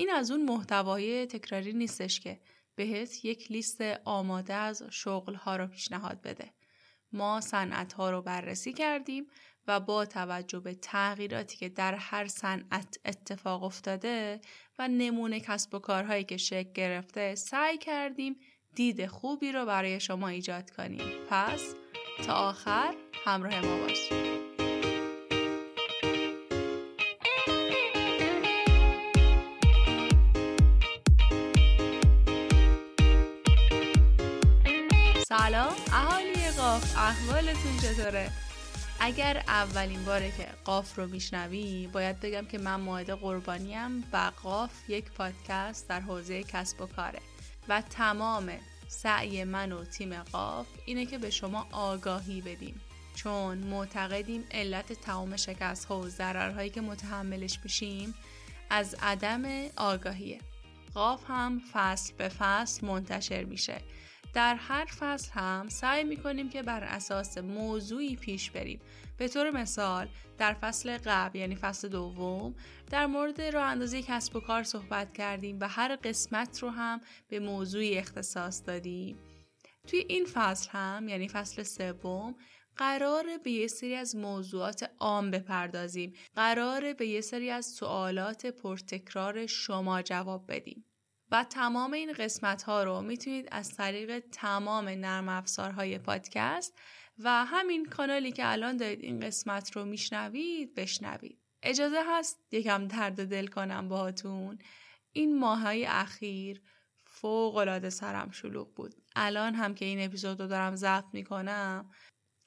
این از اون محتوای تکراری نیستش که بهت یک لیست آماده از شغل ها رو پیشنهاد بده. ما صنعت ها رو بررسی کردیم و با توجه به تغییراتی که در هر صنعت اتفاق افتاده و نمونه کسب و کارهایی که شکل گرفته سعی کردیم دید خوبی رو برای شما ایجاد کنیم. پس تا آخر همراه ما باشید. سلام. اهالی قاف احوالتون چطوره؟ اگر اولین باره که قاف رو میشنوی باید بگم که من ماهد قربانیم و قاف یک پادکست در حوزه کسب و کاره و تمام سعی من و تیم قاف اینه که به شما آگاهی بدیم. چون معتقدیم علت تمام شکست ها و ضررهایی که متحملش میشیم از عدم آگاهیه. قاف هم فصل به فصل منتشر میشه. در هر فصل هم سعی می‌کنیم که بر اساس موضوعی پیش بریم. به طور مثال در فصل قبل یعنی فصل دوم در مورد راه اندازی کسب و کار صحبت کردیم و هر قسمت رو هم به موضوعی اختصاص دادیم. توی این فصل هم یعنی فصل سوم قرار به یه سری از موضوعات عام بپردازیم. قرار به یه سری از سوالات پرتکرار شما جواب بدیم. و تمام این قسمت ها رو می‌تونید از طریق تمام نرم افزارهای پادکست و همین کانالی که الان دارید این قسمت رو میشنوید بشنوید. اجازه هست یکم درد دل کنم باهاتون این ماهای اخیر فوق العاده سرم شلوغ بود. الان هم که این اپیزود رو دارم ضبط می‌کنم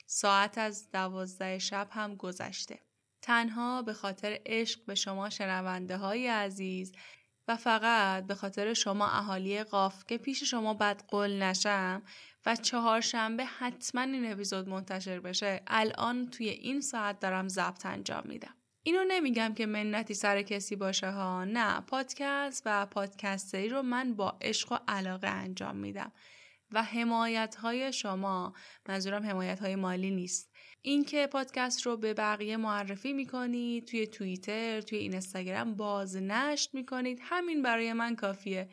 ساعت از دوازده شب هم گذشته. تنها به خاطر عشق به شما شنونده های عزیز و فقط به خاطر شما اهالی قاف که پیش شما بد قول نشم و چهارشنبه حتما این اپیزود منتشر بشه الان توی این ساعت دارم ضبط انجام میدم. اینو نمیگم که منتی سر کسی باشه ها نه پادکست و پادکستری رو من با عشق و علاقه انجام میدم و حمایت های شما منظورم حمایت های مالی نیست. اینکه پادکست رو به بقیه معرفی می‌کنید توی توییتر توی اینستاگرام بازنشر می‌کنید. همین برای من کافیه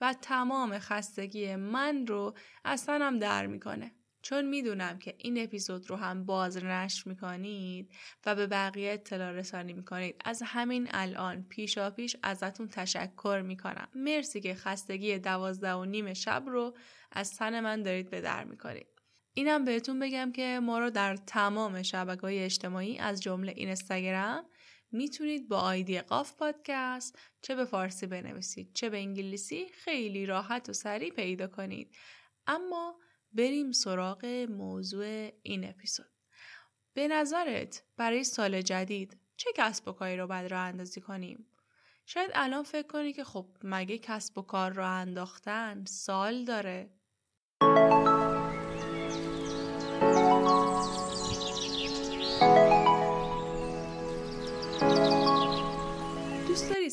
و تمام خستگی من رو اصلا هم در می‌کنه. چون می‌دونم که این اپیزود رو هم بازنشر می‌کنید و به بقیه اطلاع رسانی می‌کنید. از همین الان پیشا پیش ازتون تشکر می‌کنم. مرسی که خستگی دوازده و نیم شب رو از تن من دارید به در می‌کنید. اینم بهتون بگم که ما رو در تمام شبکه های اجتماعی از جمله اینستاگرام می‌تونید با آیدی قاف پادکست چه به فارسی بنویسید چه به انگلیسی خیلی راحت و سریع پیدا کنید. اما بریم سراغ موضوع این اپیزود. به نظرت برای سال جدید چه کسب و کاری رو باید راه اندازی کنیم؟ شاید الان فکر کنی که خب مگه کسب و کار راه انداختن سال داره؟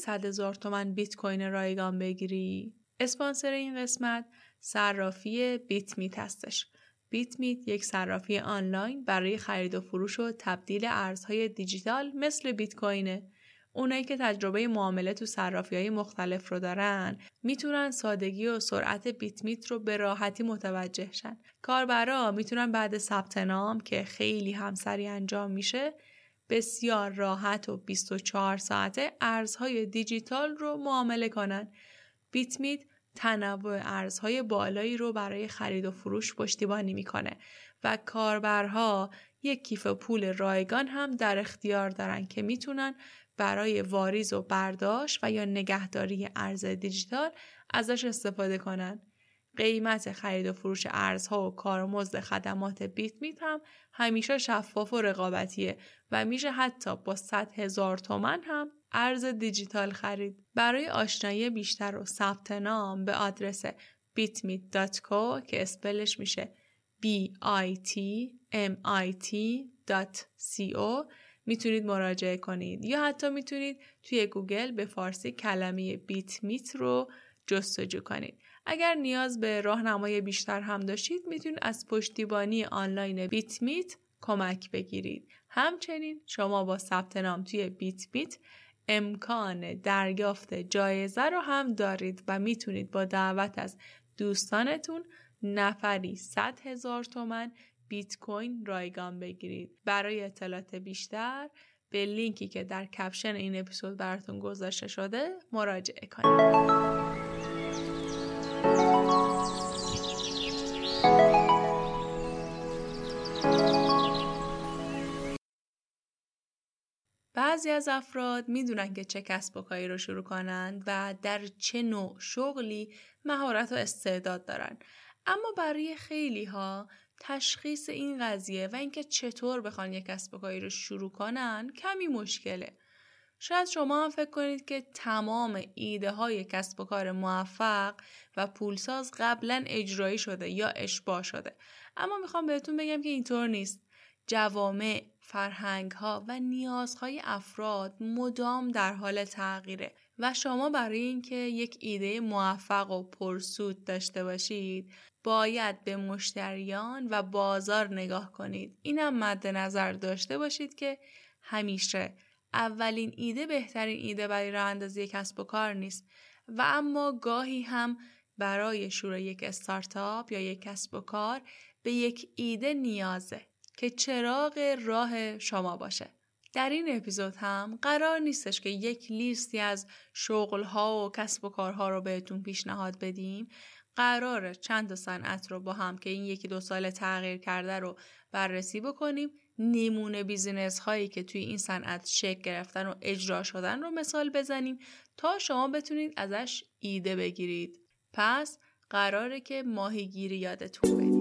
دوست داری صد هزار تومن بیت کوین رایگان بگیری؟ اسپانسر این قسمت صرافی بیت میت هستش. بیت میت یک صرافی آنلاین برای خرید و فروش و تبدیل ارزهای دیجیتال مثل بیت کوینه. اونایی که تجربه معامله تو صرافی های مختلف رو دارن می‌تونن سادگی و سرعت بیت میت رو به راحتی متوجه شن. کاربرا می‌تونن بعد ثبت نام که خیلی همسری انجام میشه بسیار راحت و 24 ساعته ارزهای دیجیتال رو معامله کنن. بیت میت تنوع ارزهای بالایی رو برای خرید و فروش پشتیبانی می‌کنه و کاربرها یک کیف پول رایگان هم در اختیار دارن که می‌تونن برای واریز و برداشت و یا نگهداری ارز دیجیتال ازش استفاده کنن. قیمت خرید و فروش ارزها و کارمزد خدمات بیت میت هم همیشه شفاف و رقابتیه و میشه حتی با 100 هزار تومن هم ارز دیجیتال خرید. برای آشنایی بیشتر و ثبت نام به آدرس bitmeet.co که اسپلش میشه b i t m i t.co می‌تونید مراجعه کنید یا حتی می‌تونید توی گوگل به فارسی کلمه بیت میت رو جستجو کنید. اگر نیاز به راهنمای بیشتر هم داشتید می‌تونید از پشتیبانی آنلاین بیت میت کمک بگیرید. همچنین شما با ثبت نام توی بیت میت امکان دریافت جایزه رو هم دارید و می‌تونید با دعوت از دوستانتون نفری 100 هزار تومن بیت کوین رایگان بگیرید برای اطلاعات بیشتر به لینکی که در کپشن این اپیزود براتون گذاشته شده مراجعه کنید بعضی از افراد می‌دونن که چه کسب و کاری رو شروع کنند و در چه نوع شغلی مهارت و استعداد دارن. اما برای خیلی ها تشخیص این قضیه و اینکه چطور بخوان یک کسب و کاری رو شروع کنن کمی مشکله. شاید شما هم فکر کنید که تمام ایده های کسب و کار موفق و پولساز قبلا اجرایی شده یا اشباه شده. اما می‌خوام بهتون بگم که اینطور نیست. جوامع فرهنگ ها و نیازهای افراد مدام در حال تغییره و شما برای اینکه یک ایده موفق و پرسود داشته باشید باید به مشتریان و بازار نگاه کنید. اینم مد نظر داشته باشید که همیشه اولین ایده بهترین ایده برای راه اندازی کسب و کار نیست و اما گاهی هم برای شروع یک استارتاپ یا یک کسب و کار به یک ایده نیازه که چراغ راه شما باشه. در این اپیزود هم قرار نیستش که یک لیستی از شغلها و کسب و کارها رو بهتون پیشنهاد بدیم. قرار چند صنعت رو با هم که این یکی دو سال تغییر کرده رو بررسی بکنیم. نیمونه بیزینس هایی که توی این صنعت شکل گرفتن و اجرا شدن رو مثال بزنیم تا شما بتونید ازش ایده بگیرید. پس قراره که ماهیگیری یادتون بدید.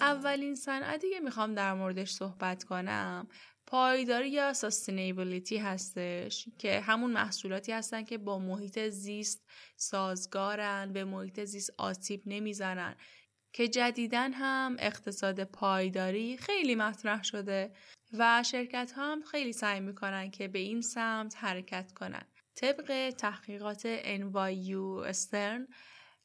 اولین صنعتی که می‌خوام در موردش صحبت کنم پایداری یا سستینیبلیتی هستش که همون محصولاتی هستن که با محیط زیست سازگارن به محیط زیست آسیب نمی‌زنن. که جدیدن هم اقتصاد پایداری خیلی مطرح شده و شرکت هم خیلی سعی می‌کنن که به این سمت حرکت کنن. طبق تحقیقات NYU استرن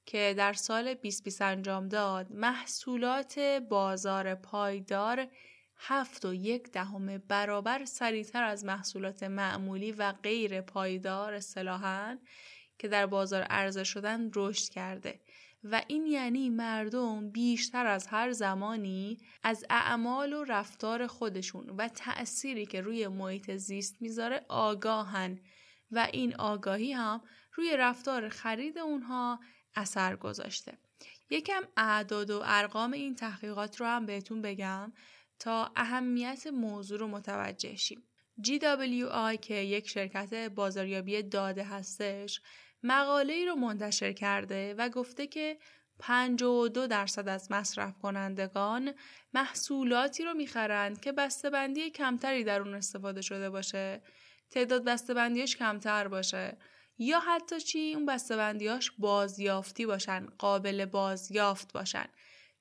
که در سال 2020 انجام داد محصولات بازار پایدار هفت و یک دهم برابر سریعتر از محصولات معمولی و غیر پایدار اصطلاحا که در بازار عرضه شدن رشد کرده. و این یعنی مردم بیشتر از هر زمانی از اعمال و رفتار خودشون و تأثیری که روی محیط زیست می‌ذاره آگاهن. و این آگاهی هم روی رفتار خرید اونها اثر گذاشته. یکم اعداد و ارقام این تحقیقات رو هم بهتون بگم. تا اهمیت موضوع رو متوجه شیم. GWI که یک شرکت بازاریابی داده هستش مقاله ای رو منتشر کرده و گفته که 52 درصد از مصرف کنندگان محصولاتی رو می‌خرند که بسته‌بندی کمتری در اون استفاده شده باشه. تعداد بسته‌بندیش کمتر باشه. یا حتی چی؟ اون بسته‌بندیاش بازیافتی باشن قابل بازیافت باشن.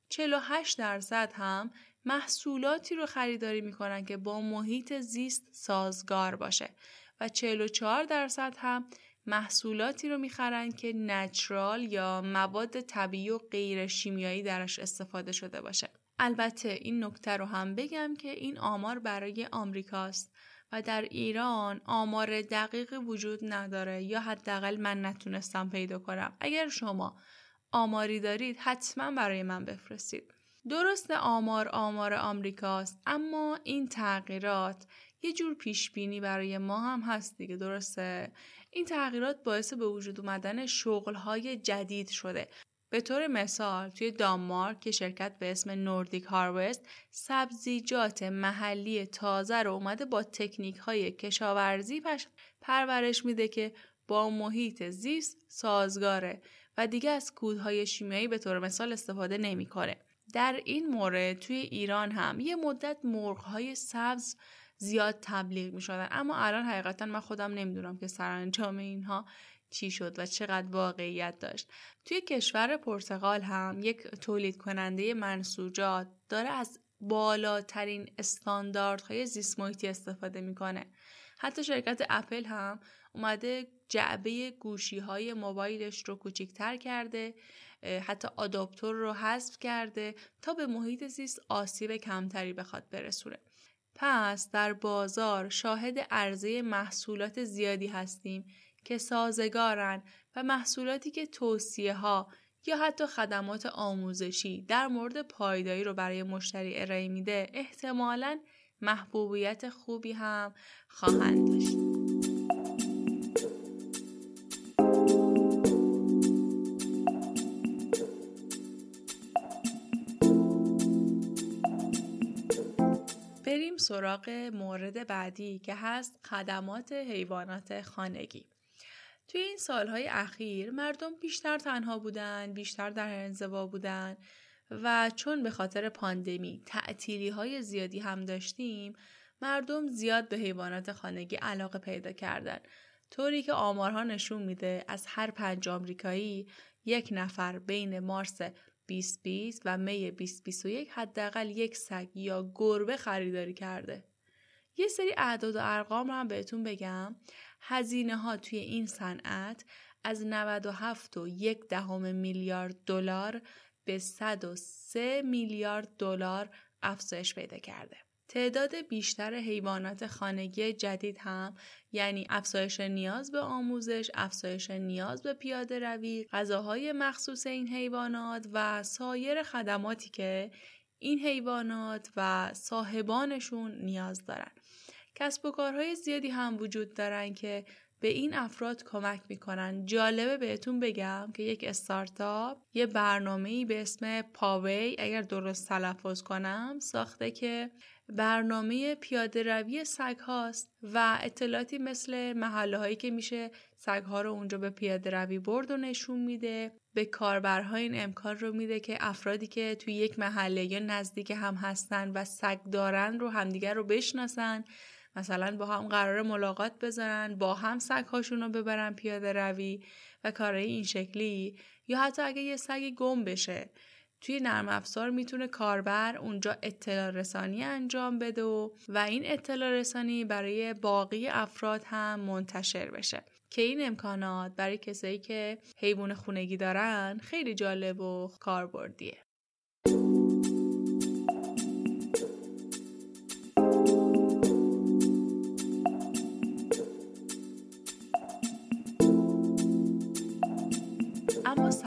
48 درصد هم محصولاتی رو خریداری می‌کنن که با محیط زیست سازگار باشه و 44 درصد هم محصولاتی رو می‌خرن که نچرال یا مواد طبیعی و غیر شیمیایی درش استفاده شده باشه. البته این نکته رو هم بگم که این آمار برای آمریکاست و در ایران آمار دقیقی وجود نداره یا حداقل من نتونستم پیدا کنم اگر شما آماری دارید حتما برای من بفرستید درست آمار آمار آمریکاست اما این تغییرات یه جور پیش بینی برای ما هم هست دیگه درسته این تغییرات باعث به وجود اومدن شغلهای جدید شده به طور مثال توی دانمارک که شرکت به اسم نوردیک هاروست سبزیجات محلی تازه رو اومده با تکنیک های کشاورزی پرورش میده که با محیط زیست سازگاره و دیگه از کودهای شیمیایی به طور مثال استفاده نمی‌کنه. در این مورد توی ایران هم یه مدت مرغهای سبز زیاد تبلیغ می شدن اما الان حقیقتا من خودم نمی‌دونم که سرانجام اینها چی شد و چقدر واقعیت داشت. توی کشور پرتغال هم یک تولید کننده منسوجات داره از بالاترین استانداردهای زیست استفاده می‌کنه. حتی شرکت اپل هم اومده جعبه گوشی های موبایلش رو کوچیکتر کرده حتی آداپتور رو حذف کرده تا به محیط زیست آسیب کمتری بخواد برسونه پس در بازار شاهد عرضه محصولات زیادی هستیم که سازگارن و محصولاتی که توصیه ها یا حتی خدمات آموزشی در مورد پایداری رو برای مشتری ارائه میده احتمالا محبوبیت خوبی هم خواهند داشت. سراغ مورد بعدی که هست خدمات حیوانات خانگی. توی این سالهای اخیر مردم بیشتر تنها بودن، بیشتر در انزوا بودن و چون به خاطر پاندمی تعطیلی های زیادی هم داشتیم مردم زیاد به حیوانات خانگی علاقه پیدا کردن طوری که آمارها نشون میده از هر پنج آمریکایی یک نفر بین مارس 2020 و می 2021 حداقل یک سگ یا گربه خریداری کرده. یه سری اعداد و ارقام رو هم بهتون بگم هزینه ها توی این صنعت از 97 و یک دهم میلیارد دلار به 103 میلیارد دلار افزایش پیدا کرده. تعداد بیشتر حیوانات خانگی جدید هم یعنی افزایش نیاز به آموزش، افزایش نیاز به پیاده روی، غذاهای مخصوص این حیوانات و سایر خدماتی که این حیوانات و صاحبانشون نیاز دارن. کسب و کارهای زیادی هم وجود دارن که به این افراد کمک می‌کنن جالبه بهتون بگم که یک استارتاپ یه برنامه به اسم پاوی اگر درست تلفظ کنم ساخته که برنامه پیاده روی سگ هاست و اطلاعاتی مثل محله هایی که میشه سگ ها رو اونجا به پیاده روی برد و نشون میده به کاربرها این امکان رو میده که افرادی که توی یک محله یا نزدیک هم هستن و سگ دارن رو همدیگر رو بشناسن مثلا با هم قرار ملاقات بذارن با هم هاشون رو ببرن پیاده روی و کارهای این شکلی یا حتی اگه یه سگی گم بشه توی نرم افزار می‌تونه کاربر اونجا اطلاع رسانی انجام بده و, این اطلاع رسانی برای باقی افراد هم منتشر بشه. که این امکانات برای کسایی که حیوان خونگی دارن خیلی جالب و کاربردیه.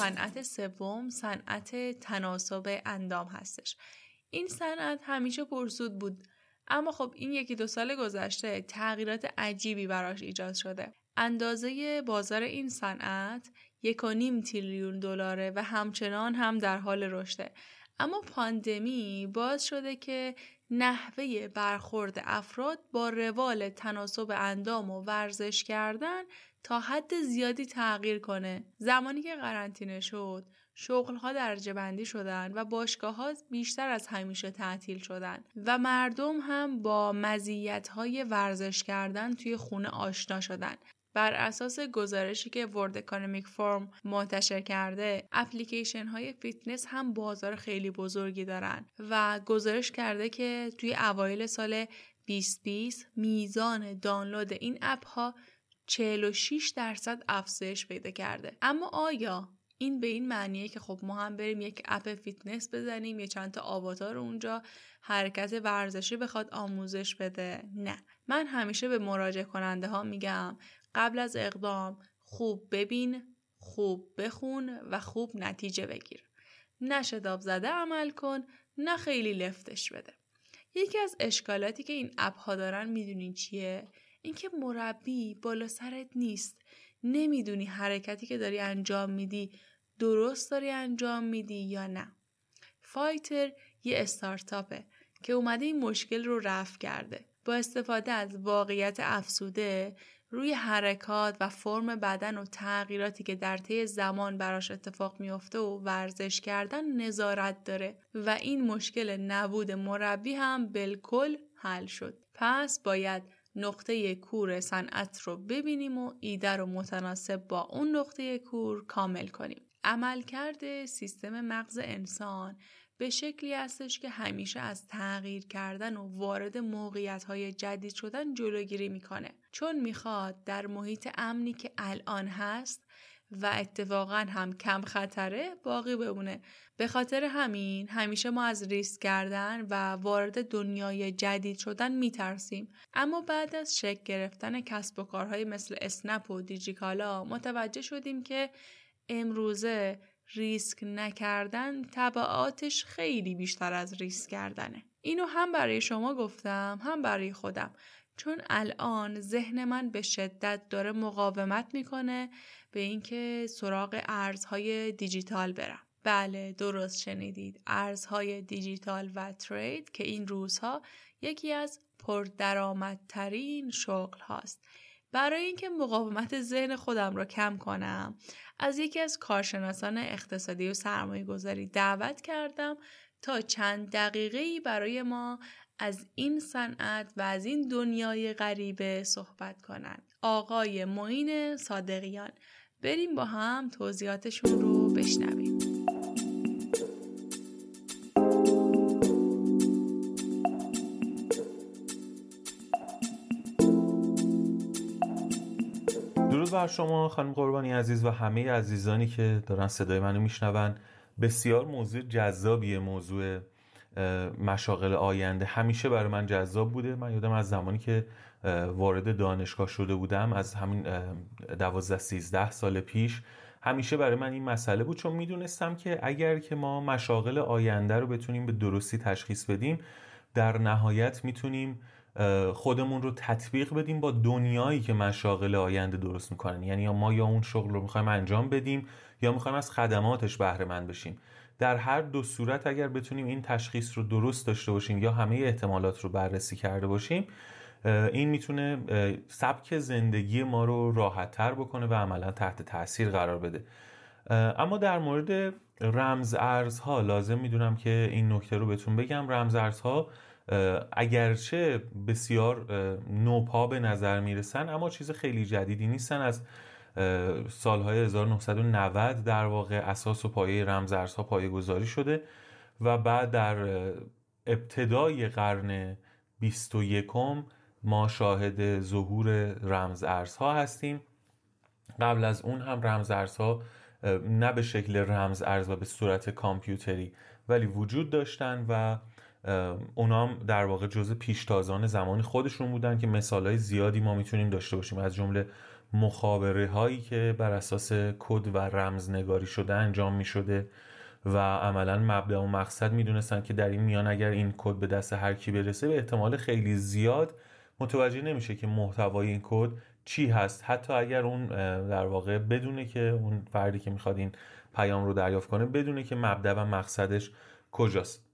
صنعت سوم صنعت تناسب اندام هستش. این صنعت همیشه پرسود بود. اما خب این یکی دو سال گذشته تغییرات عجیبی براش ایجاد شده. اندازه بازار این صنعت یک و نیم تریلیون دلاره و همچنان هم در حال رشده. اما پاندمی باز شده که نحوه برخورد افراد با روال تناسب اندام و ورزش کردن تا حد زیادی تغییر کنه. زمانی که قرنطینه شد شغلها درجه بندی شدن و باشگاه ها بیشتر از همیشه تعطیل شدن و مردم هم با مزیت های ورزش کردن توی خونه آشنا شدن. بر اساس گزارشی که World Economic Forum منتشر کرده اپلیکیشن های فیتنس هم بازار خیلی بزرگی دارن و گزارش کرده که توی اوایل سال 2020 میزان دانلود این app ها 46 درصد افزایش پیدا کرده. اما آیا این به این معنیه که خب ما هم بریم یک app fitness بزنیم یه چند تا avatar اونجا حرکت ورزشی بخواد آموزش بده؟ نه. من همیشه به مراجع کننده ها میگم قبل از اقدام خوب ببین خوب بخون و خوب نتیجه بگیر. نه شتاب زده عمل کن نه خیلی لفتش بده. یکی از اشکالاتی که این اپ ها دارن می‌دونین چیه؟ اینکه مربی بالا سرت نیست. نمی‌دونی حرکتی که داری انجام میدی درست داری انجام میدی یا نه. فایتر یه استارتاپه که اومده این مشکل رو رفع کرده. با استفاده از واقعیت افسوده روی حرکات و فرم بدن و تغییراتی که در طی زمان براش اتفاق میافته و ورزش کردن نظارت داره و این مشکل نبود مربی هم بالکل حل شد. پس باید نقطه کور صنعت رو ببینیم و ایده رو متناسب با اون نقطه کور کامل کنیم. عملکرد سیستم مغز انسان به شکلی هستش که همیشه از تغییر کردن و وارد موقعیت های جدید شدن جلوگیری می‌کنه. چون می‌خواد در محیط امنی که الان هست و اتفاقا هم کم خطره باقی بمونه. به خاطر همین همیشه ما از ریسک کردن و وارد دنیای جدید شدن میترسیم. اما بعد از شک گرفتن کسب و کارهای مثل اسنپ و دیجیکالا متوجه شدیم که امروزه ریسک نکردن طبعاتش خیلی بیشتر از ریسک کردنه. اینو هم برای شما گفتم هم برای خودم. چون الان ذهن من به شدت داره مقاومت می‌کنه به اینکه سراغ ارزهای دیجیتال برم. بله درست شنیدید. ارزهای دیجیتال و ترید که این روزها یکی از پردرآمدترین شغل هاست برای اینکه مقاومت ذهن خودم را کم کنم از یکی از کارشناسان اقتصادی و سرمایه گذاری دعوت کردم تا چند دقیقه برای ما از این صنعت و از این دنیای غریبه صحبت کنند. آقای معین صادقیان بریم با هم توضیحاتشون رو بشنویم. درود بر شما خانم قربانی عزیز و همه عزیزانی که دارن صدای منو میشنون بسیار موضوع جذابیه موضوع مشاغل آینده همیشه برای من جذاب بوده. من یادم از زمانی که وارد دانشگاه شده بودم از همین دوازده سیزده سال پیش همیشه برای من این مسئله بود. چون می‌دونستم که اگر که ما مشاغل آینده رو بتونیم به درستی تشخیص بدیم در نهایت می‌تونیم خودمون رو تطبیق بدیم با دنیایی که مشاغل آینده درست می‌کنن. یعنی ما یا اون شغل رو می‌خوایم انجام بدیم یا می‌خوایم از خدماتش بهره مند بشیم. در هر دو صورت اگر بتونیم این تشخیص رو درست داشته باشیم یا همه احتمالات رو بررسی کرده باشیم این می‌تونه سبک زندگی ما رو راحتتر بکنه و عملا تحت تاثیر قرار بده. اما در مورد رمز ارزها لازم می‌دونم که این نکته رو بهتون بگم. رمز ارزها اگرچه بسیار نوپا به نظر می‌رسن اما چیز خیلی جدیدی نیستن. از سالهای 1990 در واقع اساس و پایه رمزارزها پایه گذاری شده و بعد در ابتدای قرن 21 ما شاهد ظهور رمز ارزها هستیم. قبل از اون هم رمز ارزها نه به شکل رمز ارز و به صورت کامپیوتری ولی وجود داشتن و اونام در واقع جز پیشتازان زمانی خودشون بودن که مثال زیادی ما می‌تونیم داشته باشیم. از جمله مخابره هایی که بر اساس کد و رمز نگاری شده انجام می شده و عملا مبدا و مقصد می‌دونستن که در این میان اگر این کد به دست هر کی برسه به احتمال خیلی زیاد متوجه نمیشه که محتوای این کد چی هست. حتی اگر اون در واقع بدونه که اون فردی که می‌خواد این پیام رو دریافت کنه بدونه که مبدا و مقصدش کجاست.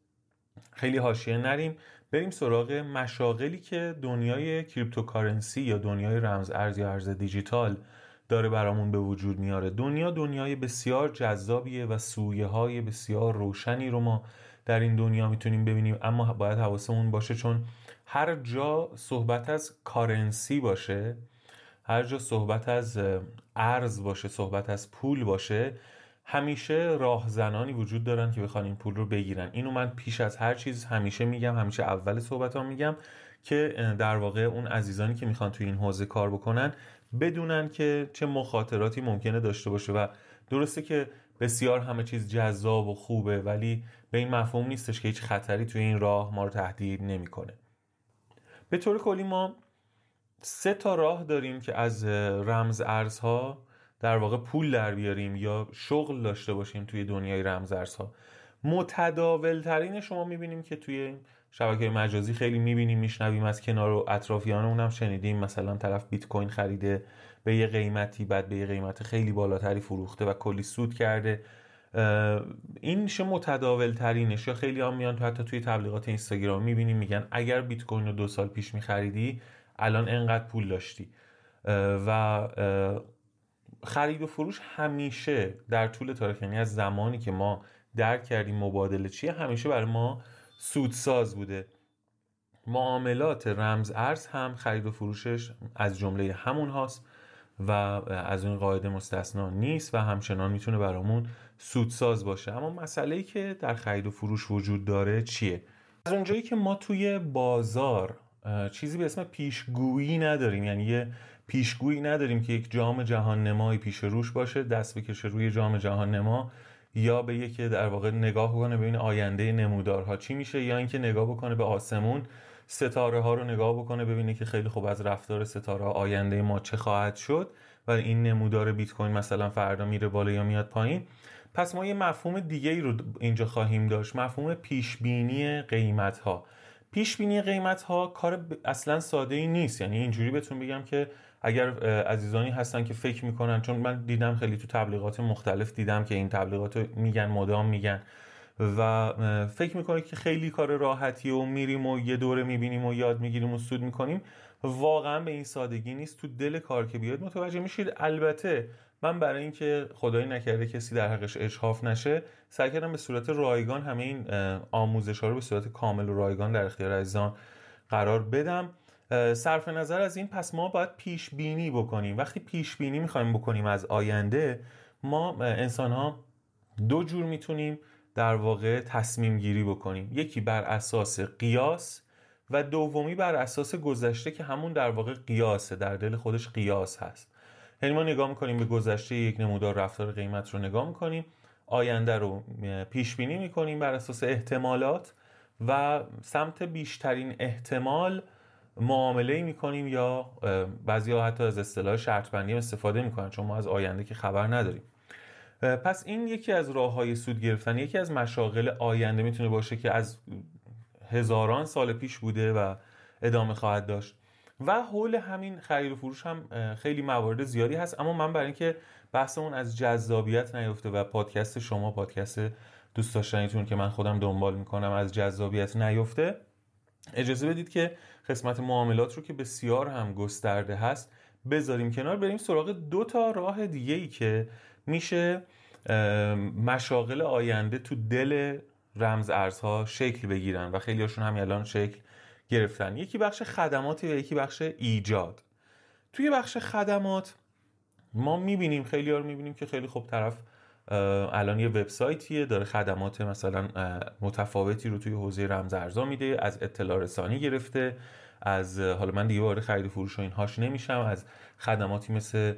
خیلی حاشیه نریم. بریم سراغ مشاغلی که دنیای cryptocurrency یا دنیای رمز ارز یا ارز دیجیتال داره برامون به وجود میاره. دنیا دنیای بسیار جذابیه و سویه های بسیار روشنی رو ما در این دنیا می‌تونیم ببینیم. اما باید حواسمون باشه چون هر جا صحبت از currency باشه هر جا صحبت از ارز باشه صحبت از پول باشه همیشه راهزنانی وجود دارن که بخوان این پول رو بگیرن. اینو من پیش از هر چیز همیشه میگم همیشه اول صحبت ها میگم که در واقع اون عزیزانی که می‌خوان توی این حوزه کار بکنن بدونن که چه مخاطراتی ممکنه داشته باشه. و درسته که بسیار همه چیز جذاب و خوبه ولی به این مفهوم نیستش که هیچ خطری توی این راه ما رو تهدید نمی‌کنه. به طور کلی ما سه تا راه داریم که از رمز ارزها در واقع پول در بیاریم یا شغل داشته باشیم توی دنیای رمزارزها. متداول ترین شما می‌بینیم که توی شبکه مجازی خیلی می‌بینیم میشنویم از کنار و اطرافیانمون هم شنیدیم. مثلا طرف بیت کوین خریده به یه قیمتی بعد به یه قیمت خیلی بالاتری فروخته و کلی سود کرده. این میشه متداول ترینش یا خیلی هم میان تو حتی توی تبلیغات اینستاگرام می‌بینیم میگن اگر بیت کوین رو دو سال پیش میخریدی الان انقدر پول داشتی. و خرید و فروش همیشه در طول تاریخ یعنی از زمانی که ما درک کردیم مبادله چیه همیشه برای ما سودساز بوده. معاملات رمز ارز هم خرید و فروشش از جمله همون هاست و از اون قاعده مستثنا نیست و همچنان می‌تونه برامون سودساز باشه. اما مسئله ای که در خرید و فروش وجود داره چیه؟ از اونجایی که ما توی بازار چیزی به اسم پیشگویی نداریم یعنی یه پیشگویی نداریم که یک جام جهان نمایی پیش روش باشه دست بکشه روی جام جهان نما یا به یکی در واقع نگاه کنه ببین آینده نمودارها چی میشه یا اینکه نگاه بکنه به آسمون ستاره ها رو نگاه بکنه ببینه که خیلی خوب از رفتار ستاره ها آینده ما چه خواهد شد و این نمودار بیت کوین مثلا فردا میره بالا یا میاد پایین. پس ما یه مفهوم دیگه ای رو اینجا خواهیم داشت مفهوم پیش بینی قیمت ها پیش بینی قیمت ها کار اصلا ساده ای نیست یعنی اینجوری بهتون بگم که اگر عزیزانی هستن که فکر می‌کنن چون من دیدم خیلی تو تبلیغات مختلف دیدم که این تبلیغات رو میگن مدام میگن. و فکر می‌کنه که خیلی کار راحتی و میریم و یه دوره می‌بینیم و یاد می‌گیریم و سود می‌کنیم؟ واقعا به این سادگی نیست. تو دل کار که بیاد متوجه میشید. البته من برای اینکه خدایی نکرده کسی در حقش اجحاف نشه سعی کردم به صورت رایگان همه این آموزش ها رو به صورت کامل و رایگان در اختیار عزیزان قرار بدم. صرف نظر از این پس ما باید پیش بینی بکنیم. وقتی پیش بینی می‌خوایم بکنیم از آینده ما انسان ها دو جور می‌تونیم در واقع تصمیم گیری بکنیم. یکی بر اساس قیاس و دومی بر اساس گذشته که همون در واقع قیاسه در دل خودش قیاس هست. یعنی ما نگاه می‌کنیم به گذشته یک نمودار رفتار قیمت رو نگاه می‌کنیم. آینده رو پیش بینی می‌کنیم بر اساس احتمالات و سمت بیشترین احتمال معامله می‌کنیم یا بعضی ها حتی از اصطلاح شرط بندی استفاده می‌کنن چون ما از آینده که خبر نداریم. پس این یکی از راه های سود گرفتن یکی از مشاغل آینده می‌تونه باشه که از هزاران سال پیش بوده و ادامه خواهد داشت. و حول همین خرید و فروش هم خیلی موارد زیادی هست. اما من برای اینکه بحثمون از جذابیت نیفته و پادکست شما پادکست دوست داشتنیتون که من خودم دنبال می‌کنم از جذابیت نیفته اجازه بدید که قسمت معاملات رو که بسیار هم گسترده هست بذاریم کنار. بریم سراغ دو تا راه دیگه ای که میشه مشاغل آینده تو دل رمز ارزها شکل بگیرن و خیلی هاشون هم الان شکل گرفتن. یکی بخش خدماتی و یکی بخش ایجاد. توی بخش خدمات ما می‌بینیم خیلی ها رو می‌بینیم که خیلی خوب طرف الان یه وبسایتیه داره خدمات مثلا متفاوتی رو توی حوزه رمز ارزا میده از اطلاع رسانی گرفته از حالا من دیگه وارد خرید و فروش و اینهاش نمیشم از خدماتی مثل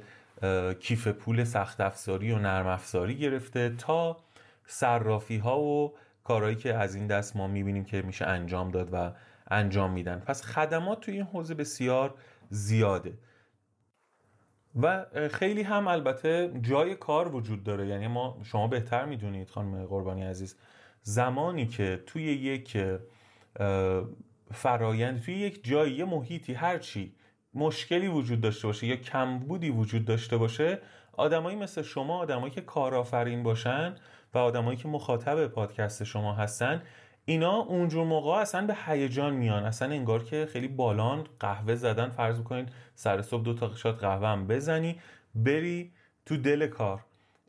کیف پول سخت افزاری و نرم افزاری گرفته تا صرافی ها و کارهایی که از این دست ما می‌بینیم که میشه انجام داد و انجام میدن. پس خدمات توی این حوزه بسیار زیاده. و خیلی هم البته جای کار وجود داره. یعنی ما شما بهتر می‌دونید خانم قربانی عزیز. زمانی که توی یک فرایند توی یک جایی یه محیطی هرچی مشکلی وجود داشته باشه یا کمبودی وجود داشته باشه آدمایی مثل شما آدمایی که کارآفرین باشن و آدمایی که مخاطب پادکست شما هستن اینا اونجور موقع اصلا به هیجان میان. اصلا انگار که خیلی بالان قهوه زدن فرض بکنید سر صبح دو تا شات قهوه هم بزنی بری تو دل کار.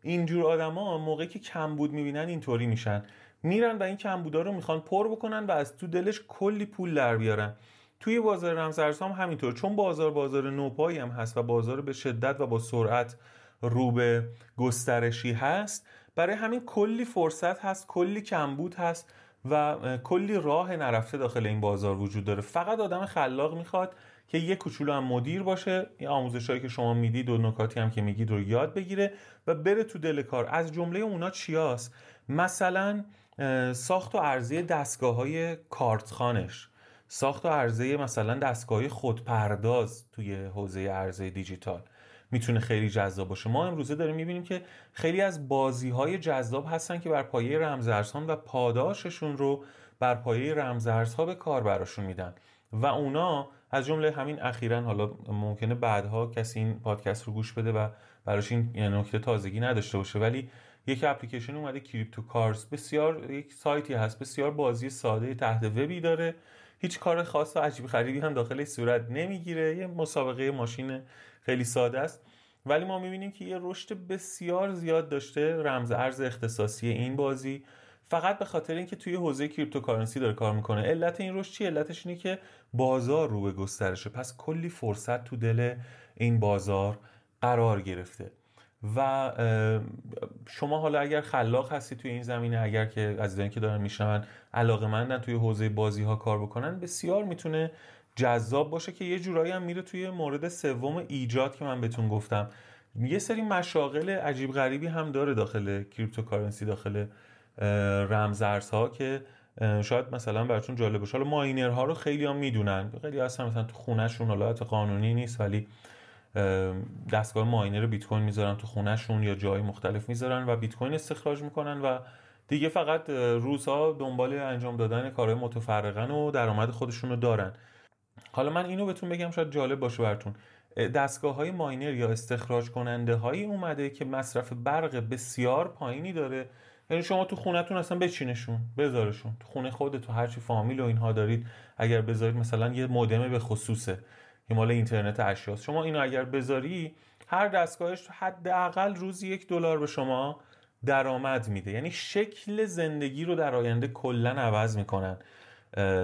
اینجور آدما موقعی که کمبود می‌بینن اینطوری میشن. میرن و این کمبودا رو می‌خوان پر بکنن و از تو دلش کلی پول در بیارن. توی بازار رمزارزها هم همینطور. چون بازار بازار نوپایی هم هست و بازار به شدت و با سرعت رو به گسترشی هست برای همین کلی فرصت هست کلی کمبود هست و کلی راه نرفته داخل این بازار وجود داره. فقط آدم خلاق می‌خواد که یه کوچولو هم مدیر باشه این آموزش هایی که شما می‌دید و نکاتی هم که میگید رو یاد بگیره و بره تو دل کار. از جمله اونا چیاست؟ مثلا ساخت و عرضه دستگاه های کارتخانش. ساخت و عرضه مثلا دستگاه خودپرداز توی حوزه عرضه دیجیتال. می‌تونه خیلی جذاب باشه. ما امروزه داریم می‌بینیم که خیلی از بازی های جذاب هستن که بر پایه رمزارزها و پاداششون رو بر پایه رمزارزها به کار براشون میدن. و اونا از جمله همین اخیرا حالا ممکنه بعدها کسی این پادکست رو گوش بده و براش این نکته تازگی نداشته باشه ولی یک اپلیکیشن اومده کریپتو کارز بسیار یک سایتی هست بسیار بازی ساده تحت وبی داره. هیچ کار خاص و عجیب خریبی هم داخلش صورت نمی‌گیره. یه مسابقه ماشین خیلی ساده است. ولی ما می‌بینیم که یه رشد بسیار زیاد داشته رمز ارز اختصاصی این بازی. فقط به خاطر اینکه توی حوزه cryptocurrency داره کار می‌کنه. علت این رشد چی علتش اینه که بازار رو به گسترشه. پس کلی فرصت تو دل این بازار قرار گرفته. و شما حالا اگر خلاق هستی توی این زمینه اگر که از که دارن میشنون علاقه مندن توی حوزه بازی ها کار بکنن بسیار می‌تونه جذاب باشه که یه جورایی هم میره توی مورد سوم ایجاد که من بهتون گفتم. یه سری مشاغل عجیب غریبی هم داره داخل crypto currency داخل رمزارزها که شاید مثلا براتون جالب باشه. حالا miner ها رو خیلی هم می‌دونن. خیلی اصلا مثلا تو خونهشون حالت قانونی نیست ولی دستگاه miner بیت کوین می‌ذارن تو خونهشون یا جای مختلف می‌ذارن و بیت کوین استخراج می‌کنن و دیگه فقط روزها دنبال انجام دادن کارهای متفرقن و درآمد خودشون رو دارن. حالا من اینو بهتون بگم شاید جالب باشه براتون. دستگاه های ماینر یا استخراج کننده هایی اومده که مصرف برق بسیار پایینی داره. یعنی شما تو خونتون اصلا بچینشون بذارشون. تو خونه خودت تو هرچی فامیل و اینها دارید اگر بذارید مثلا یه مودم به خصوصه. که مال اینترنت اشیاست. شما اینو اگر بذاری هر دستگاهش حداقل روزی یک دلار به شما درآمد میده. یعنی شکل زندگی رو در آینده کلا عوض می‌کنن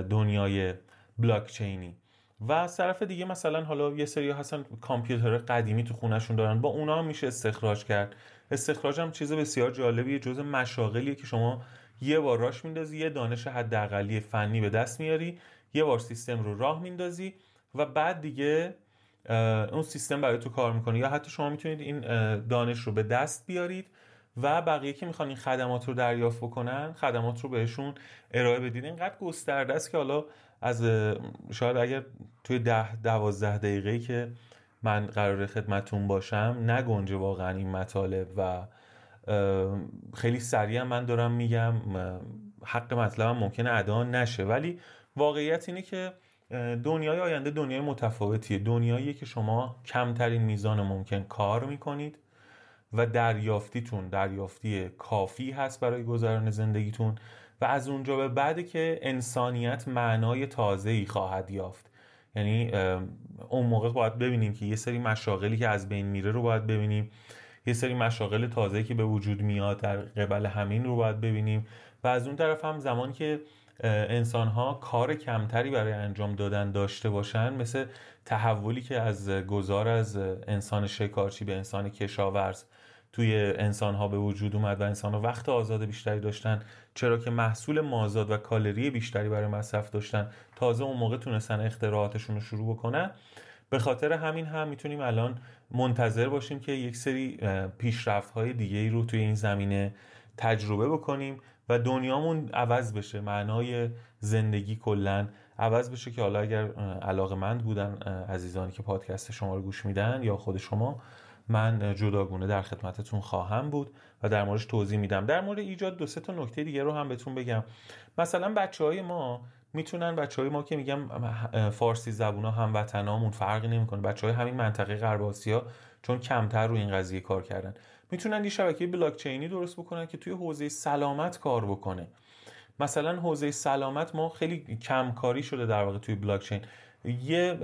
دنیای بلاکچینی. و از طرف دیگه مثلا حالا یه سری هستن کامپیوتر قدیمی تو خونهشون دارن. با اونا میشه استخراج کرد. استخراج هم چیز بسیار جالبیه جز مشاغلیه که شما یه بار راش میندازی یه دانش حداقلی فنی به دست میاری یه بار سیستم رو راه میندازی. و بعد دیگه اون سیستم برای تو کار می‌کنه. یا حتی شما می‌تونید این دانش رو به دست بیارید و بقیه که می‌خوان این خدمات رو دریافت بکنن خدمات رو بهشون ارائه بدید. اینقدر گسترده است که حالا از شاید اگر توی ده دوازده دقیقه که من قرار خدمتون باشم نگنجه واقعا این مطالب و خیلی سریع من دارم میگم حق مطلبم ممکنه ادا نشه. ولی واقعیت اینه که دنیای آینده دنیای متفاوتیه. دنیاییه که شما کمترین میزان ممکن کار می‌کنید و دریافتیتون دریافتی کافی هست برای گذران زندگیتون و از اونجا به بعد که انسانیت معنای تازه ای خواهد یافت. یعنی اون موقع باید ببینیم که یه سری مشاغلی که از بین میره رو باید ببینیم. یه سری مشاغل تازه که به وجود میاد در قبل همین رو باید ببینیم. و از اون طرف هم زمان که انسان ها کار کمتری برای انجام دادن داشته باشن مثل تحولی که از گذار از انسان شکارچی به انسان کشاورز توی انسان ها به وجود اومد و انسان ها وقت آزاد بیشتری داشتن. چرا که محصول مازاد و کالری بیشتری برای مصرف داشتن. تازه اون موقع تونستن اختراعاتشون رو شروع بکنن. به خاطر همین هم می‌تونیم الان منتظر باشیم که یک سری پیشرفت های دیگه رو توی این زمینه تجربه بکنیم و دنیامون عوض بشه معنای زندگی کلا عوض بشه که حالا اگر علاقه مند بودن عزیزانی که پادکست شما رو گوش میدن یا خود شما من جداگونه در خدمتتون خواهم بود و در موردش توضیح میدم. در مورد ایجاد دو سه تا نکته دیگه رو هم بهتون بگم. مثلا بچه های ما می‌تونن بچه های ما که میگم فارسی زبون ها هم وطنامون فرقی نمی‌کنه. بچه های همین منطقه غرب آسیا چون کمتر رو این قضیه کار کردن. می‌تونن یه شبکه بلاکچینی درست بکنن که توی حوزه سلامت کار بکنه. مثلا حوزه سلامت ما خیلی کمکاری شده در واقع توی بلاکچین. یه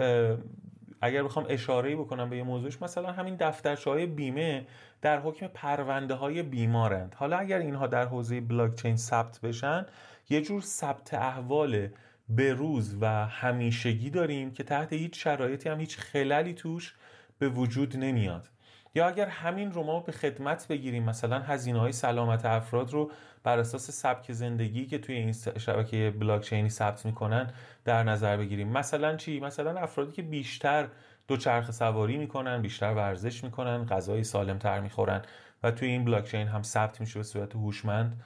اگر بخوام اشاره بکنم به یه موضوعش مثلا همین دفترچه های بیمه در حکم پرونده های بیمارند. حالا اگر اینها در حوزه بلاکچین ثبت بشن یه جور ثبت احوال به روز و همیشگی داریم که تحت هیچ شرایطی هم هیچ خللی توش به وجود نمیاد. یا اگر همین رو ما به خدمت بگیریم مثلا هزینه های سلامت افراد رو بر اساس سبک زندگی که توی این شبکه بلاکچینی ثبت می‌کنن در نظر بگیریم. مثلا چی؟ مثلا افرادی که بیشتر دوچرخه سواری می‌کنن بیشتر ورزش می‌کنن غذای سالم تر می‌خورن و توی این بلاکچین هم ثبت میشه به صورت هوشمند.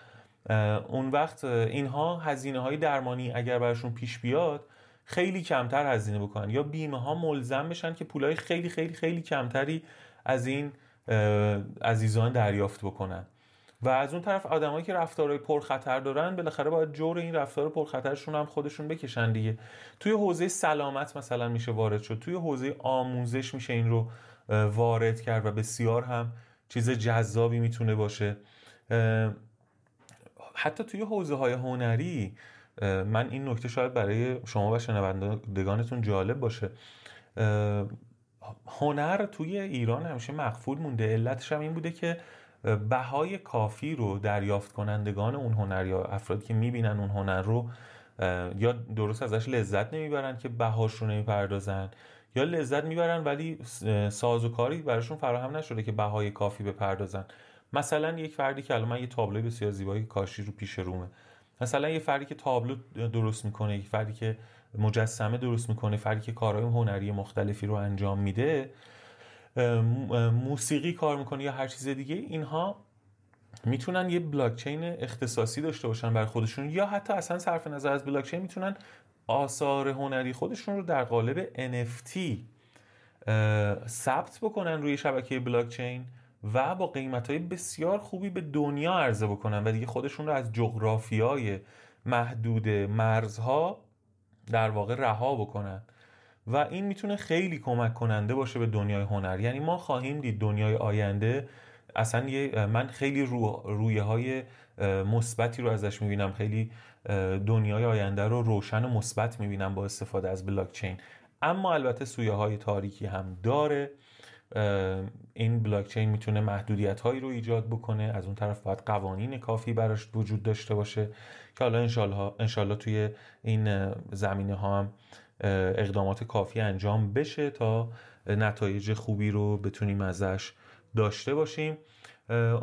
اون وقت اینها هزینه های درمانی اگر براشون پیش بیاد خیلی کمتر هزینه بکنن یا بیمه ها ملزم بشن که پولای خیلی خیلی خیلی کمتری از این عزیزان دریافت بکنن. و از اون طرف آدمایی که رفتارهای پرخطر دارن بالاخره باید جور این رفتار پرخطرشون هم خودشون بکشن دیگه. توی حوزه سلامت مثلا میشه وارد شد. توی حوزه آموزش میشه این رو وارد کرد و بسیار هم چیز جذابی می‌تونه باشه. حتی توی حوزه های هنری من این نکته شاید برای شما و شنوندگانتون جالب باشه. هنر توی ایران همیشه مخفول مونده. علتش هم این بوده که بهای کافی رو دریافت کنندگان اون هنر یا افرادی که می‌بینن اون هنر رو یا درست ازش لذت نمی‌برن که بهاش رو نمی‌پردازن یا لذت می‌برن ولی ساز و کاری براشون فراهم نشده که بهای کافی بپردازن. مثلا یک فردی که الان من یه تابلو بسیار زیبایی کاشی رو پیش رومه. مثلا یه فردی که تابلو درست می‌کنه یک فردی که مجسمه درست می‌کنه فردی که کارهای هنری مختلفی رو انجام میده موسیقی کار می‌کنه یا هر چیز دیگه اینها می‌تونن یه بلاکچین اختصاصی داشته باشن بر خودشون یا حتی اصلا صرف نظر از بلاکچین می‌تونن آثار هنری خودشون رو در قالب NFT ثبت بکنن روی شبکه بلاکچین و با قیمت های بسیار خوبی به دنیا عرضه بکنن و دیگه خودشون رو از جغرافیای محدود مرزها در واقع رها بکنن. و این می‌تونه خیلی کمک کننده باشه به دنیای هنر. یعنی ما خواهیم دید دنیای آینده اصلا من خیلی رو رویه های مثبتی رو ازش می‌بینم. خیلی دنیای آینده رو روشن و مثبت می‌بینم با استفاده از بلاکچین اما البته سویه های تاریکی هم داره. این بلاکچین می‌تونه محدودیت هایی رو ایجاد بکنه. از اون طرف باید قوانین کافی براش وجود داشته باشه. که حالا انشالله, انشالله توی این زمینه ها هم اقدامات کافی انجام بشه تا نتایج خوبی رو بتونیم ازش داشته باشیم.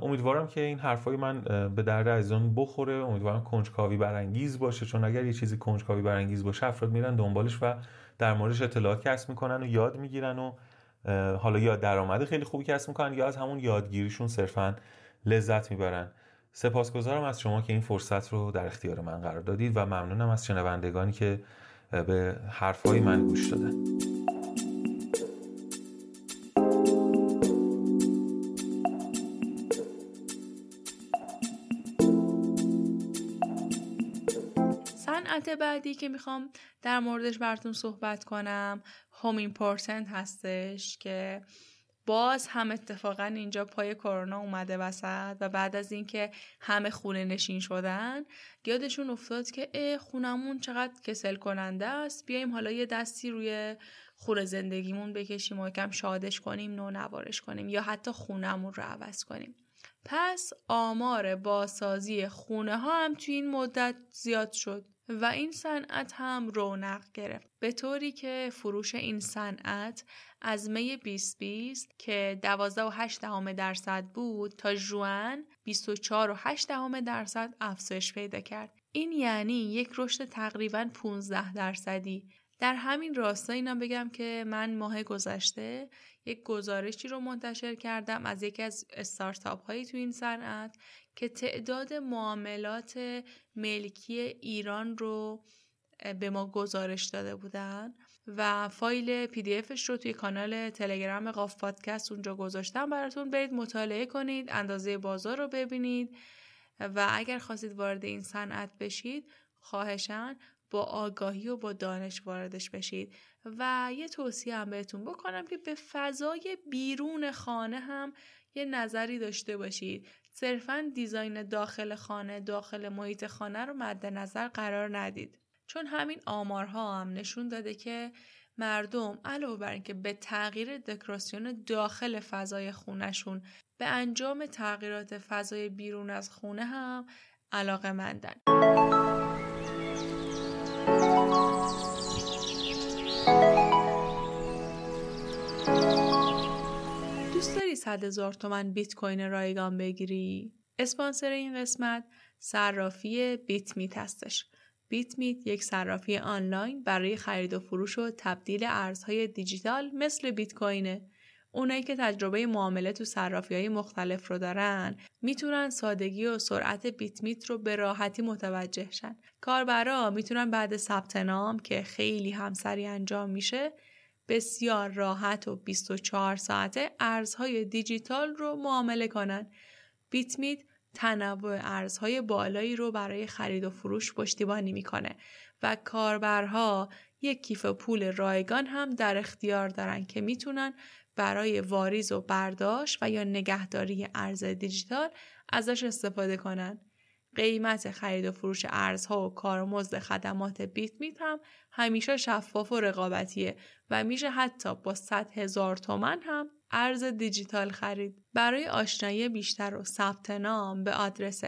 امیدوارم که این حرفای من به درد عزیزان بخوره. امیدوارم کنجکاوی برانگیز باشه. چون اگر یه چیزی کنجکاوی برانگیز باشه افراد میرن دنبالش و در موردش اطلاعات کسب می‌کنن و یاد می‌گیرن و حالا یا درآمد خیلی خوبی کسب می‌کنن یا از همون یادگیریشون صرفا لذت می‌برن. سپاسگزارم از شما که این فرصت رو در اختیار من قرار دادید و ممنونم از شنوندگانی که به حرفهای من گوش دادن. صنعت بعدی که می‌خوام در موردش براتون صحبت کنم هوم ایمپورتنت هستش که باز هم اتفاقا اینجا پای کرونا اومده وسط و بعد از اینکه همه خونه نشین شدن یادشون افتاد که اه خونمون چقدر کسل کننده است. بیایم حالا یه دستی روی خونه زندگیمون بکشیم و کم شادش کنیم نو نوارش کنیم یا حتی خونمون رو عوض کنیم. پس آمار باسازی خونه ها هم توی این مدت زیاد شد. و این صنعت هم رونق گرفت. به طوری که فروش این صنعت از می 2020 که 12.8 درصد بود تا جوان 24.8 درصد افزایش پیدا کرد. این یعنی یک رشد تقریبا 15 درصدی. در همین راستا اینا بگم که من ماه گذشته یک گزارشی رو منتشر کردم از یکی از استارتاپ هایی تو این صنعت که تعداد معاملات ملکی ایران رو به ما گزارش داده بودن و فایل پی دی افش رو توی کانال تلگرام قاف پادکست اونجا گذاشتم. براتون برید مطالعه کنید اندازه بازار رو ببینید و اگر خواستید وارد این صنعت بشید خواهشان با آگاهی و با دانش واردش بشید. و یه توصیه هم بهتون بکنم که به فضای بیرون خانه هم یه نظری داشته باشید. صرفا دیزاین داخل خانه داخل محیط خانه رو مد نظر قرار ندید چون همین آمارها هم نشون داده که مردم علاوه بر اینکه به تغییر دکوراسیون داخل فضای خونهشون به انجام تغییرات فضای بیرون از خونه هم علاقه مندن. دوست داری صد هزار تومن بیت کوین رایگان بگیری؟ اسپانسر این قسمت صرافی بیت میت هستش. بیت میت یک صرافی آنلاین برای خرید و فروش و تبدیل ارزهای دیجیتال مثل بیت کوینه. اونایی که تجربه معامله تو صرافی های مختلف رو دارن می‌تونن سادگی و سرعت بیت میت رو به راحتی متوجه شن. کاربرا می‌تونن بعد ثبت نام که خیلی همسری انجام میشه بسیار راحت و 24 ساعته ارزهای دیجیتال رو معامله کنن. بیت میت تنوع ارزهای بالایی رو برای خرید و فروش پشتیبانی می‌کنه و کاربرها یک کیف پول رایگان هم در اختیار دارن که می‌تونن برای واریز و برداشت و یا نگهداری ارز دیجیتال ازش استفاده کنن. قیمت خرید و فروش ارزها و کارمزد خدمات بیت میت هم همیشه شفاف و رقابتیه و میشه حتی با 100 هزار تومن هم ارز دیجیتال خرید. برای آشنایی بیشتر و ثبت نام به آدرس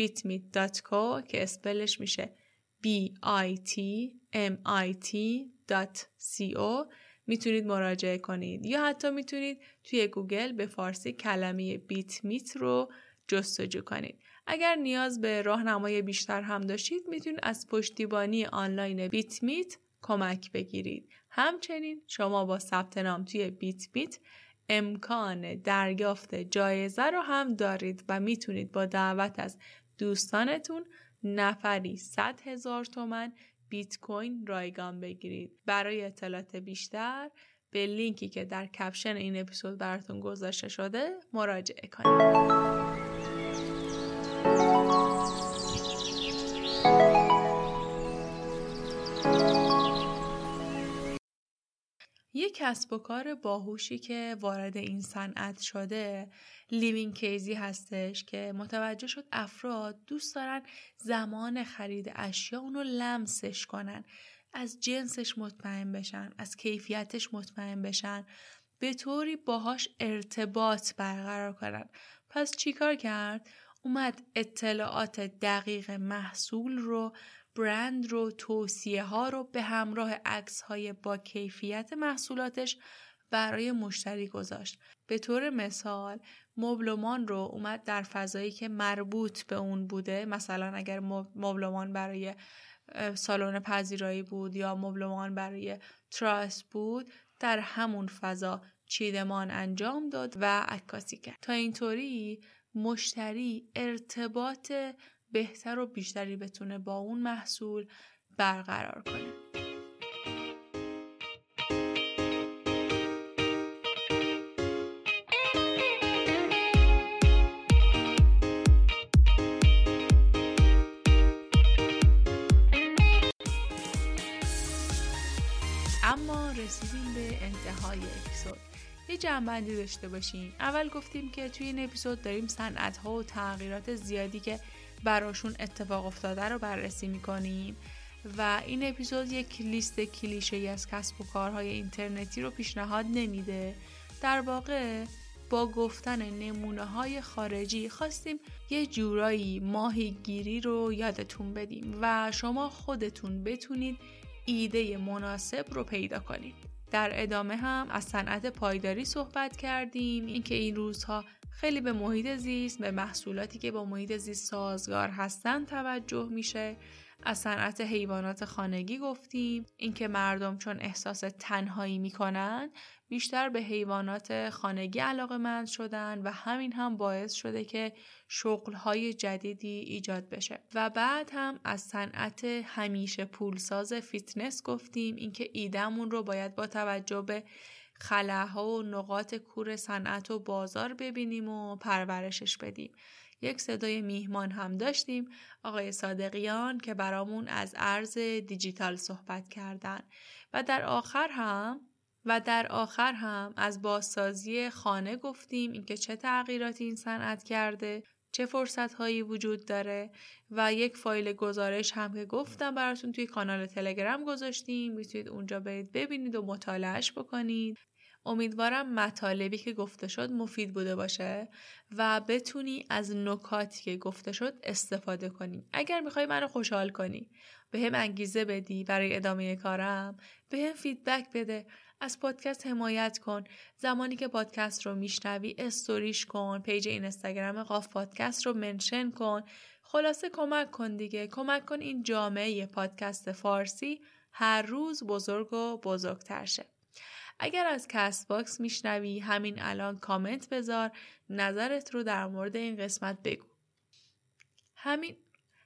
bitmeet.co که اسپلش میشه b i t m i t.co می‌تونید مراجعه کنید یا حتی می‌تونید توی گوگل به فارسی کلمه بیت میت رو جستجو کنید. اگر نیاز به راهنمای بیشتر هم داشتید می‌تونید از پشتیبانی آنلاین بیت میت کمک بگیرید. همچنین شما با ثبت نام توی بیت بیت امکان دریافت جایزه رو هم دارید و می‌تونید با دعوت از دوستانتون نفری 100 هزار تومن بیت کوین رایگان بگیرید. برای اطلاعات بیشتر به لینکی که در کپشن این اپیزود براتون گذاشته شده مراجعه کنید. یک کسب و کار باهوشی که وارد این صنعت شده لیوین کیزی هستش که متوجه شد افراد دوست دارن زمان خرید اشیا اونو لمسش کنن از جنسش مطمئن بشن از کیفیتش مطمئن بشن به طوری باهاش ارتباط برقرار کنن. پس چیکار کرد؟ اومد اطلاعات دقیق محصول رو برند رو توصیه ها رو به همراه عکس های با کیفیت محصولاتش برای مشتری گذاشت. به طور مثال مبلمان رو اومد در فضایی که مربوط به اون بوده مثلا اگر مبلمان برای سالن پذیرایی بود یا مبلمان برای تراس بود در همون فضا چیدمان انجام داد و عکاسی کرد. تا اینطوری مشتری ارتباط بهتر و بیشتری بتونه با اون محصول برقرار کنه. اما رسیدیم به انتهای اپیزود. یه جنبندی داشته باشیم اول گفتیم که توی این اپیزود داریم صنعت ها و تغییرات زیادی که براشون اتفاق افتاده رو بررسی می‌کنیم و این اپیزود یک لیست کلیشه ای از کسب و کارهای اینترنتی رو پیشنهاد نمیده در واقع با گفتن نمونه های خارجی خواستیم یه جورایی ماهیگیری رو یادتون بدیم و شما خودتون بتونید ایده مناسب رو پیدا کنید. در ادامه هم از صنعت پایداری صحبت کردیم. اینکه این روزها خیلی به محیط زیست به محصولاتی که با محیط زیست سازگار هستن توجه میشه. از صنعت حیوانات خانگی گفتیم. اینکه مردم چون احساس تنهایی می‌کنن بیشتر به حیوانات خانگی علاقه مند شدن و همین هم باعث شده که شغلهای جدیدی ایجاد بشه. و بعد هم از صنعت همیشه پولساز فیتنس گفتیم اینکه ایدهمون رو باید با توجه به خلاها و نقاط کور صنعت و بازار ببینیم و پرورشش بدیم. یک صدای میهمان هم داشتیم آقای صادقیان که برامون از ارز دیجیتال صحبت کردن. و در آخر هم و در آخر هم از بازسازی خانه گفتیم اینکه چه تغییراتی این صنعت کرده چه فرصت هایی وجود داره و یک فایل گزارش هم که گفتم براتون توی کانال تلگرام گذاشتیم. می‌تونید اونجا برید ببینید و مطالعهش بکنید. امیدوارم مطالبی که گفته شد مفید بوده باشه و بتونی از نکاتی که گفته شد استفاده کنی. اگر می‌خوای منو خوشحال کنی به هم انگیزه بدی برای ادامه کارم به هم feedback بده. از پادکست حمایت کن. زمانی که پادکست رو میشنوی استوریش کن page اینستاگرام قاف پادکست رو mention کن. خلاصه کمک کن دیگه. کمک کن این جامعه پادکست فارسی هر روز بزرگ و بزرگتر شه. اگر از Castbox میشنوی همین الان کامنت بذار. نظرت رو در مورد این قسمت بگو. همین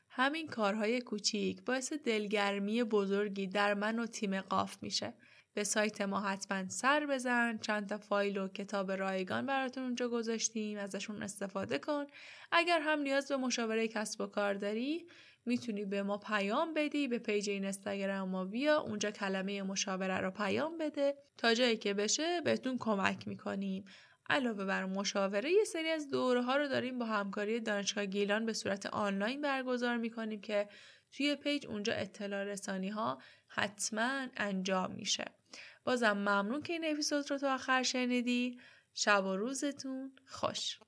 همین کارهای کوچیک باعث دلگرمی بزرگی در من و تیم قاف میشه. به سایت ما حتما سر بزن. چند تا فایل و کتاب رایگان براتون اونجا گذاشتیم. ازشون استفاده کن. اگر هم نیاز به مشاوره کسب و کار داری می‌تونی به ما پیام بدی. به پیج این اینستاگرام ما بیا. اونجا کلمه مشاوره رو پیام بده. تا جایی که بشه بهتون کمک می‌کنیم. علاوه بر مشاوره یه سری از دوره ها رو داریم با همکاری دانشگاه گیلان به صورت آنلاین برگزار می‌کنیم که توی پیج اونجا اطلاع رسانی ها حتما انجام میشه. بازم ممنون که این اپیزود رو تا آخر شنیدی. شب و روزتون خوش.